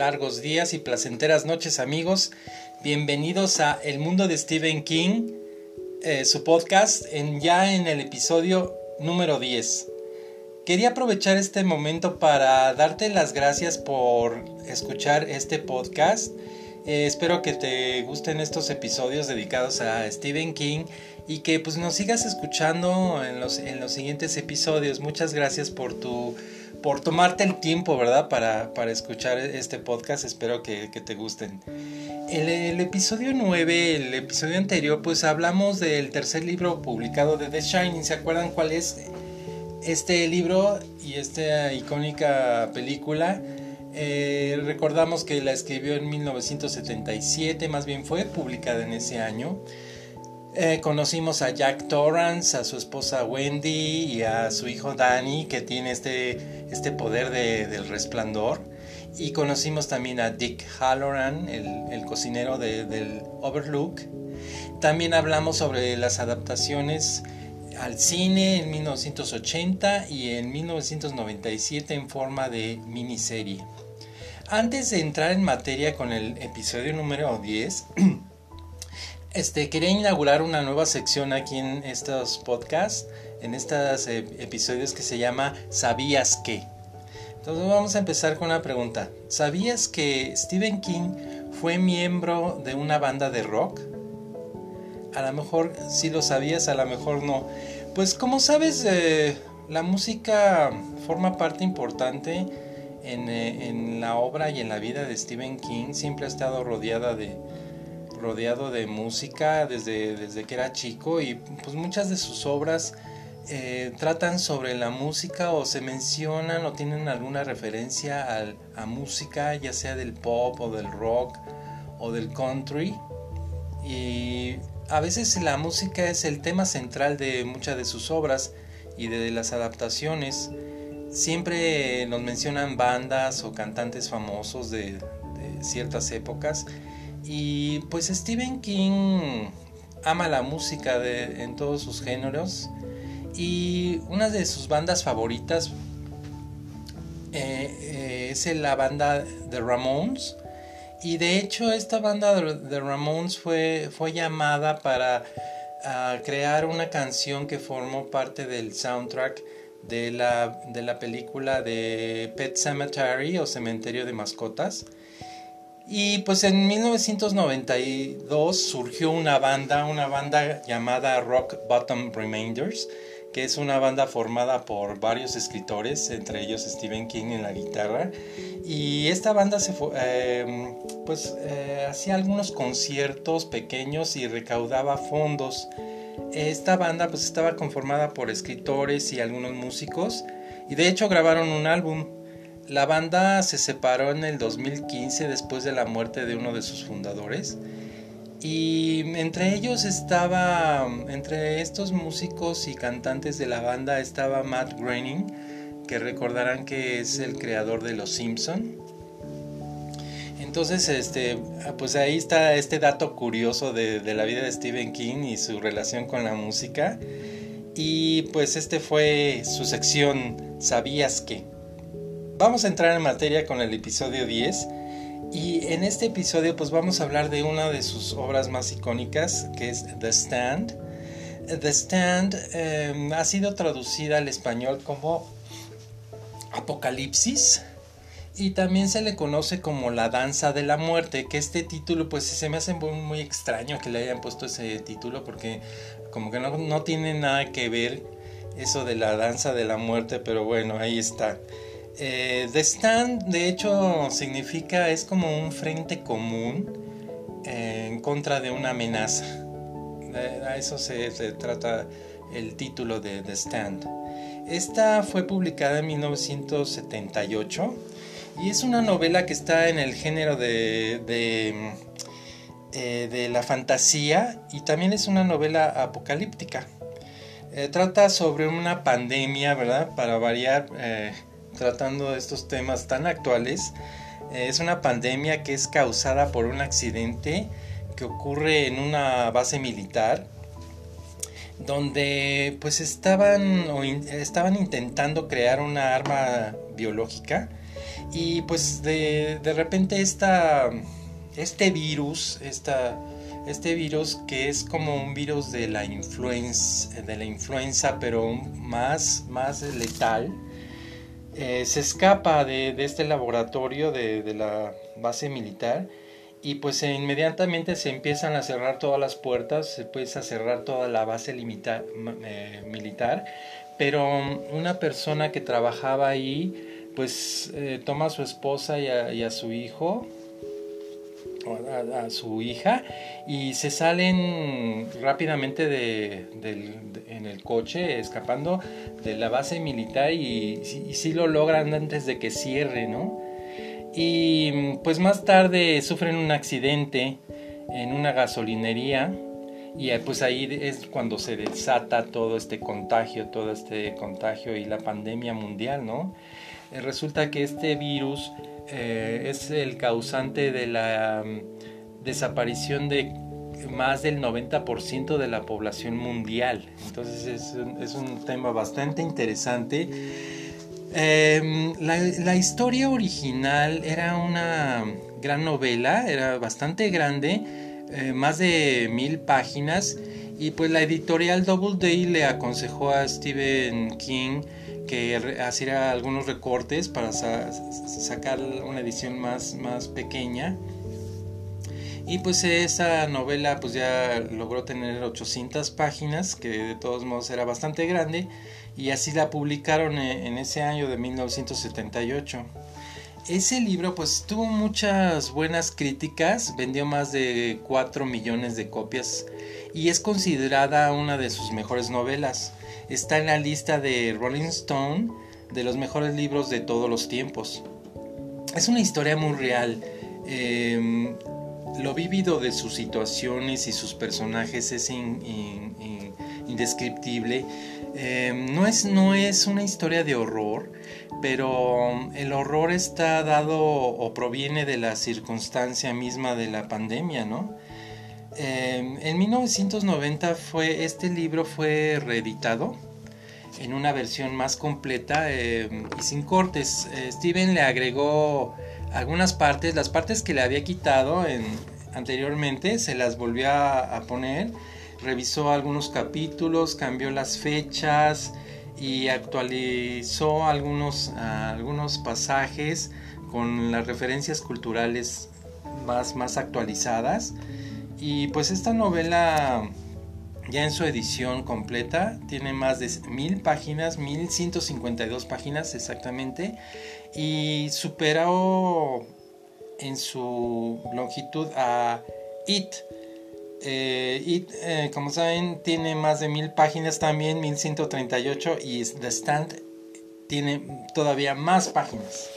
largos días y placenteras noches amigos. Bienvenidos a El Mundo de Stephen King, eh, su podcast, en, ya en el episodio número 10. Quería aprovechar este momento para darte las gracias por escuchar este podcast. Eh, espero que te gusten estos episodios dedicados a Stephen King y que pues nos sigas escuchando en los, en los siguientes episodios. Muchas gracias por tu por tomarte el tiempo, ¿verdad? Para, para escuchar este podcast. Espero que, te gusten. El, el, episodio 9, el episodio anterior, pues hablamos del tercer libro publicado de The Shining. ¿Se acuerdan cuál es este libro y esta icónica película? Eh, recordamos que la escribió en 1977, más bien fue publicada en ese año. Eh, conocimos a Jack Torrance, a su esposa Wendy y a su hijo Danny, que tiene este, este poder del resplandor. Y conocimos también a Dick Halloran, el, cocinero del Overlook. También hablamos sobre las adaptaciones al cine en 1980 y en 1997 en forma de miniserie. Antes de entrar en materia con el episodio número 10, Este, quería inaugurar una nueva sección aquí en estos podcasts, en estos eh, episodios que se llama ¿Sabías qué? Entonces vamos a empezar con una pregunta. ¿Sabías que Stephen King fue miembro de una banda de rock? A lo mejor sí lo sabías, a lo mejor no. Pues como sabes, eh, la música forma parte importante en, eh, en la obra y en la vida de Stephen King. Siempre ha estado rodeada de, rodeado de música desde, desde que era chico y pues muchas de sus obras eh, tratan sobre la música o se mencionan o tienen alguna referencia a, música, ya sea del pop o del rock o del country. Y a veces la música es el tema central de muchas de sus obras y de las adaptaciones. Siempre nos mencionan bandas o cantantes famosos de ciertas épocas y pues Stephen King ama la música de, en todos sus géneros. Y una de sus bandas favoritas eh, eh, es la banda The Ramones. Y de hecho esta banda de Ramones fue, fue llamada para ah, crear una canción que formó parte del soundtrack de la, de la película de Pet Cemetery o Cementerio de Mascotas y pues en 1992 surgió una banda, una banda llamada Rock Bottom Remainders, que es una banda formada por varios escritores, entre ellos Stephen King en la guitarra. Y esta banda se eh, pues eh, hacía algunos conciertos pequeños y recaudaba fondos. Esta banda pues estaba conformada por escritores y algunos músicos y de hecho grabaron un álbum la banda se separó en el 2015 después de la muerte de uno de sus fundadores. Y entre ellos estaba, entre estos músicos y cantantes de la banda estaba Matt Groening, que recordarán que es el creador de Los Simpson. Entonces, este, pues ahí está este dato curioso de, de la vida de Stephen King y su relación con la música. Y pues este fue su sección ¿Sabías que? Vamos a entrar en materia con el episodio 10 y en este episodio pues vamos a hablar de una de sus obras más icónicas que es The Stand. The Stand em, ha sido traducida al español como Apocalipsis y también se le conoce como La Danza de la Muerte, que este título pues se me hace muy, extraño que le hayan puesto ese título porque como que no, no tiene nada que ver eso de la danza de la muerte, pero bueno, ahí está. Eh, the Stand, de hecho, significa, es como un frente común eh, en contra de una amenaza. A eso se, trata el título de The Stand. Esta fue publicada en 1978 y es una novela que está en el género de, de, eh, de la fantasía y también es una novela apocalíptica. trata sobre una pandemia, ¿verdad? Para variar tratando estos temas tan actuales. Eh, es una pandemia que es causada por un accidente que ocurre en una base militar donde pues estaban, estaban intentando crear una arma biológica Y pues de, de repente esta, este virus, esta, este virus que es como un virus de la influenza, de la influenza pero más, más letal, eh, se escapa de, este laboratorio de, de, la base militar y pues inmediatamente se empiezan a cerrar todas las puertas, se empieza a cerrar toda la base eh, militar, pero una persona que trabajaba ahí pues eh, toma a su esposa y a, su hijo, a, su hija, y se salen rápidamente de, en el coche, escapando de la base militar y, y, y sí lo logran antes de que cierre, ¿no? y pues más tarde sufren un accidente en una gasolinería y eh, pues ahí es cuando se desata todo este contagio, todo este contagio y la pandemia mundial, ¿no? Eh, resulta que este virus eh, es el causante de la mm, desaparición de más del 90% de la población mundial. Entonces es es un tema bastante interesante Em, la, historia original era una gran novela, era bastante grande, eh, más de mil páginas, y pues la editorial Doubleday le aconsejó a Stephen King que hiciera algunos recortes para sacar una edición más, más pequeña. Y pues esa novela pues ya logró tener 800 páginas, que de todos modos era bastante grande y así la publicaron e, en ese año de 1978. Ese libro pues tuvo muchas buenas críticas, vendió más de 4 millones de copias y es considerada una de sus mejores novelas. Está en la lista de Rolling Stone de los mejores libros de todos los tiempos. Es una historia muy real. Em, lo vivido de sus situaciones y sus personajes es indescriptible. Em, no, es, no es una historia de horror, pero el horror está dado o proviene de la circunstancia misma de la pandemia, ¿no? Em, en 1990 fue, este libro fue reeditado en una versión más completa em, y sin cortes. Eh, Steven le agregó algunas partes, las partes que le había quitado en, anteriormente, se las volvió a poner revisó algunos capítulos, cambió las fechas y actualizó algunos, algunos pasajes con las referencias culturales más, más actualizadas. Y pues esta novela ya en su edición completa tiene más de mil páginas, 1152 páginas exactamente, y superó en su longitud a It, eh, y eh, como saben, tiene más de mil páginas también, 1138, y The Stand tiene todavía más páginas.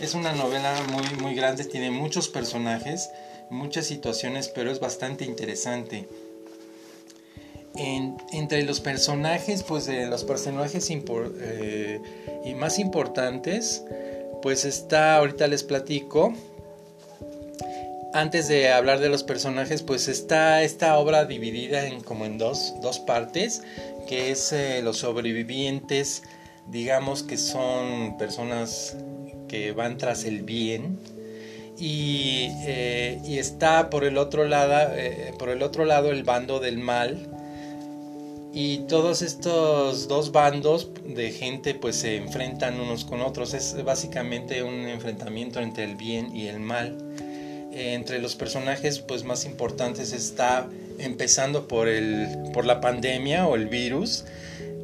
Es una novela muy, muy grande, tiene muchos personajes, muchas situaciones, pero es bastante interesante. entre los personajes, pues de los personajes eh, y más importantes, pues está, ahorita les platico, antes de hablar de los personajes, pues está esta obra dividida en como en dos, partes, que es eh, los sobrevivientes, digamos que son personas que van tras el bien. Y, eh, está por el otro lado eh, por el otro lado el bando del mal. Y todos estos dos bandos de gente pues se enfrentan unos con otros. Es básicamente un enfrentamiento entre el bien y el mal. Entre los personajes pues más importantes está empezando por el por la pandemia o el virus.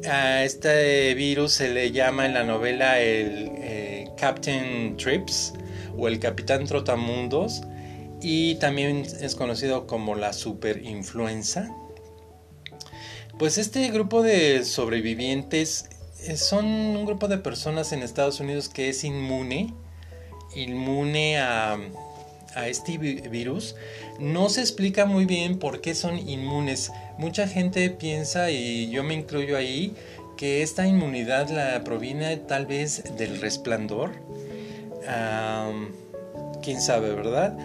A este virus se le llama en la novela el eh, Captain Trips o el Capitán Trotamundos y también es conocido como la superinfluenza pues este grupo de sobrevivientes eh, son un grupo de personas en Estados Unidos que es inmune inmune a a este virus, no se explica muy bien por qué son inmunes. Mucha gente piensa, y yo me incluyo ahí, que esta inmunidad la proviene tal vez del resplandor. Quién sabe, ¿verdad?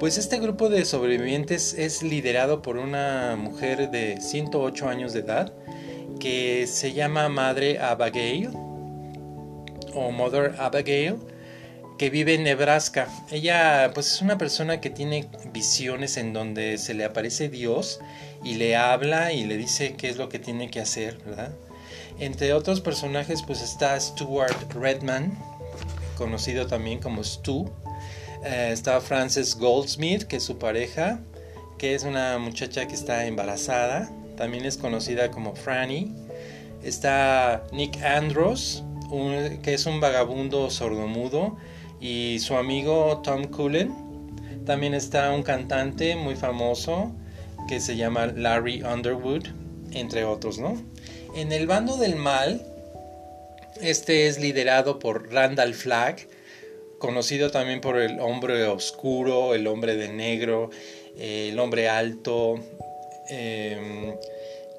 Pues este grupo de sobrevivientes es liderado por una mujer de 108 años de edad que se llama Madre Abigail o Mother Abigail que vive en Nebraska. Ella pues es una persona que tiene visiones en donde se le aparece Dios y le habla y le dice qué es lo que tiene que hacer, ¿verdad? Entre otros personajes pues está Stuart Redman, conocido también como Stu. Eh, está Frances Goldsmith, que es su pareja, que es una muchacha que está embarazada. También es conocida como Franny. Está Nick Andros, que es un vagabundo sordomudo y su amigo Tom Cullen. También está un cantante muy famoso que se llama Larry Underwood, entre otros, ¿no? En el bando del mal, este es liderado por Randall Flagg, conocido también por el hombre oscuro, el hombre de negro, el hombre alto, em,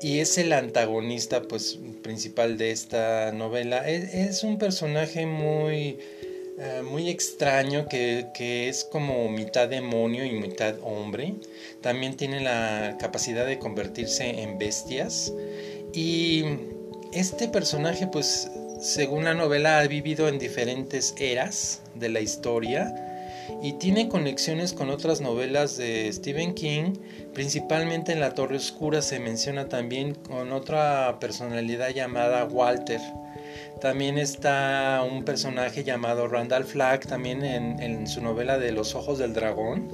y es el antagonista pues, principal de esta novela. es un personaje muy eh, muy extraño que, es como mitad demonio y mitad hombre. También tiene la capacidad de convertirse en bestias. Y este personaje, pues, según la novela, ha vivido en diferentes eras de la historia y tiene conexiones con otras novelas de Stephen King, principalmente en La Torre Oscura se menciona también con otra personalidad llamada Walter. También está un personaje llamado Randall Flagg, también en, su novela de Los Ojos del Dragón.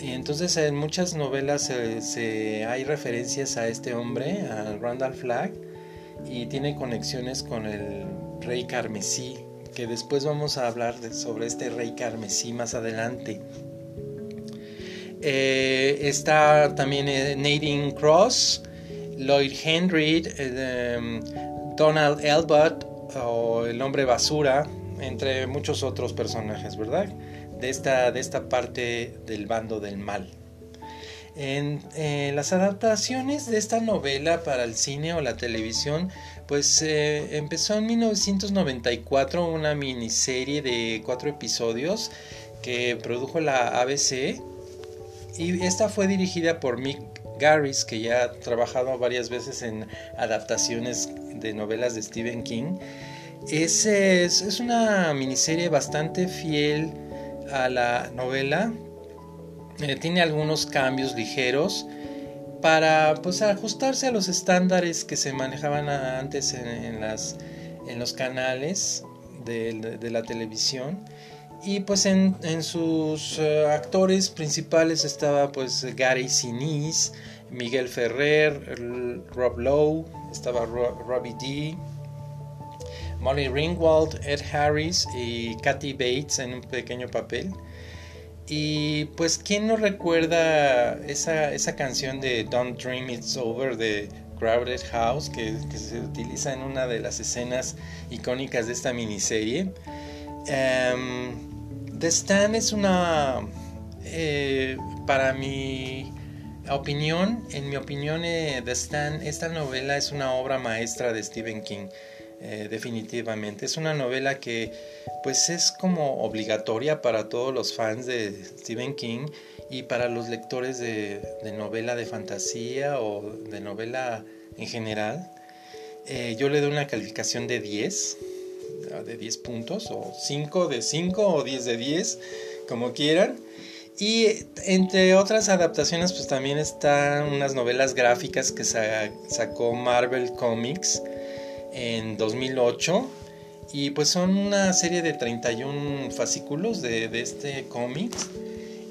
Y entonces en muchas novelas se, hay referencias a este hombre, a Randall Flagg, y tiene conexiones con el rey carmesí, que después vamos a hablar sobre este rey carmesí más adelante. Eh, está también eh, Nadine Cross, Lloyd Henry, eh, Donald Elbert o el hombre basura, entre muchos otros personajes, ¿verdad? De esta, de esta parte del bando del mal. En eh, las adaptaciones de esta novela para el cine o la televisión, pues eh, empezó en 1994 una miniserie de cuatro episodios que produjo la ABC y esta fue dirigida por Mick Garris, que ya ha trabajado varias veces en adaptaciones de novelas de Stephen King. Es, es, una miniserie bastante fiel a la novela. Eh, tiene algunos cambios ligeros para pues, ajustarse a los estándares que se manejaban antes en, las, en los canales de, la televisión. Y pues en, sus eh, actores principales estaba pues Gary Sinise, Miguel Ferrer, Rob Lowe, estaba Robbie D, Molly Ringwald, Ed Harris y Kathy Bates en un pequeño papel. Y pues, ¿quién no recuerda esa, esa canción de Don't Dream It's Over de Crowded House que, se utiliza en una de las escenas icónicas de esta miniserie? Um, The Stand es una, eh, para mi opinión, en mi opinión, eh, esta novela es una obra maestra de Stephen King. Eh, definitivamente. Es una novela que pues es como obligatoria para todos los fans de Stephen King y para los lectores de, novela de fantasía o de novela en general. Eh, yo le doy una calificación de 10 de 10 puntos o 5 de 5 o 10 de 10 como quieran. Y entre otras adaptaciones, pues también están unas novelas gráficas que sacó Marvel Comics en 2008. Y pues son una serie de 31 fascículos de, este cómics.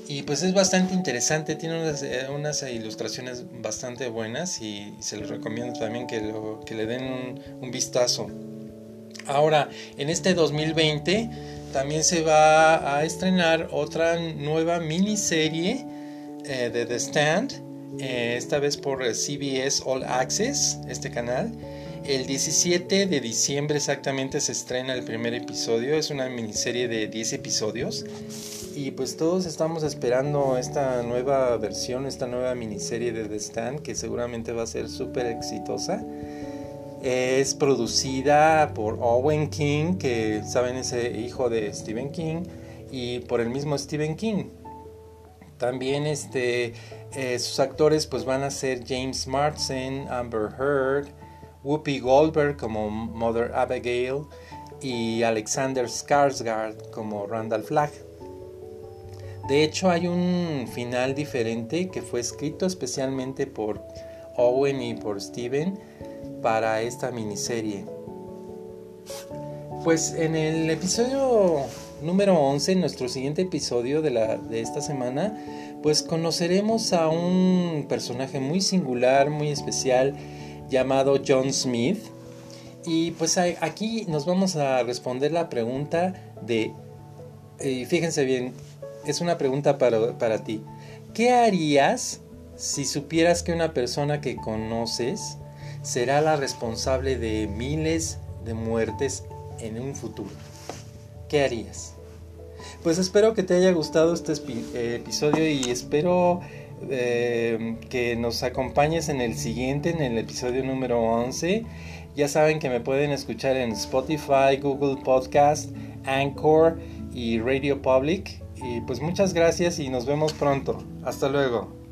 Y pues es bastante interesante, tiene unas, ilustraciones bastante buenas y se les recomiendo también que, que le den un, un vistazo. Ahora, en este 2020 también se va a estrenar otra nueva miniserie eh, de The Stand, eh, esta vez por CBS All Access, este canal. El 17 de diciembre exactamente se estrena el primer episodio, es una miniserie de 10 episodios y pues todos estamos esperando esta nueva versión, esta nueva miniserie de The Stand que seguramente va a ser súper exitosa. Es producida por Owen King, que saben ese hijo de Stephen King, y por el mismo Stephen King. También este, eh, sus actores pues van a ser James Marsden, Amber Heard, Whoopi Goldberg como Mother Abigail y Alexander Skarsgård como Randall Flagg. De hecho, hay un final diferente que fue escrito especialmente por Owen y por Steven para esta miniserie. Pues en el episodio número 11, nuestro siguiente episodio de, la, de esta semana, pues conoceremos a un personaje muy singular, muy especial, llamado John Smith. Y pues aquí nos vamos a responder la pregunta de, fíjense bien, es una pregunta para, para ti. ¿Qué harías si supieras que una persona que conoces será la responsable de miles de muertes en un futuro? ¿Qué harías? Pues espero que te haya gustado este eh, episodio y espero eh, que nos acompañes en el siguiente, en el episodio número 11. Ya saben que me pueden escuchar en Spotify, Google Podcast, Anchor y Radio Public. Y pues muchas gracias y nos vemos pronto. Hasta luego.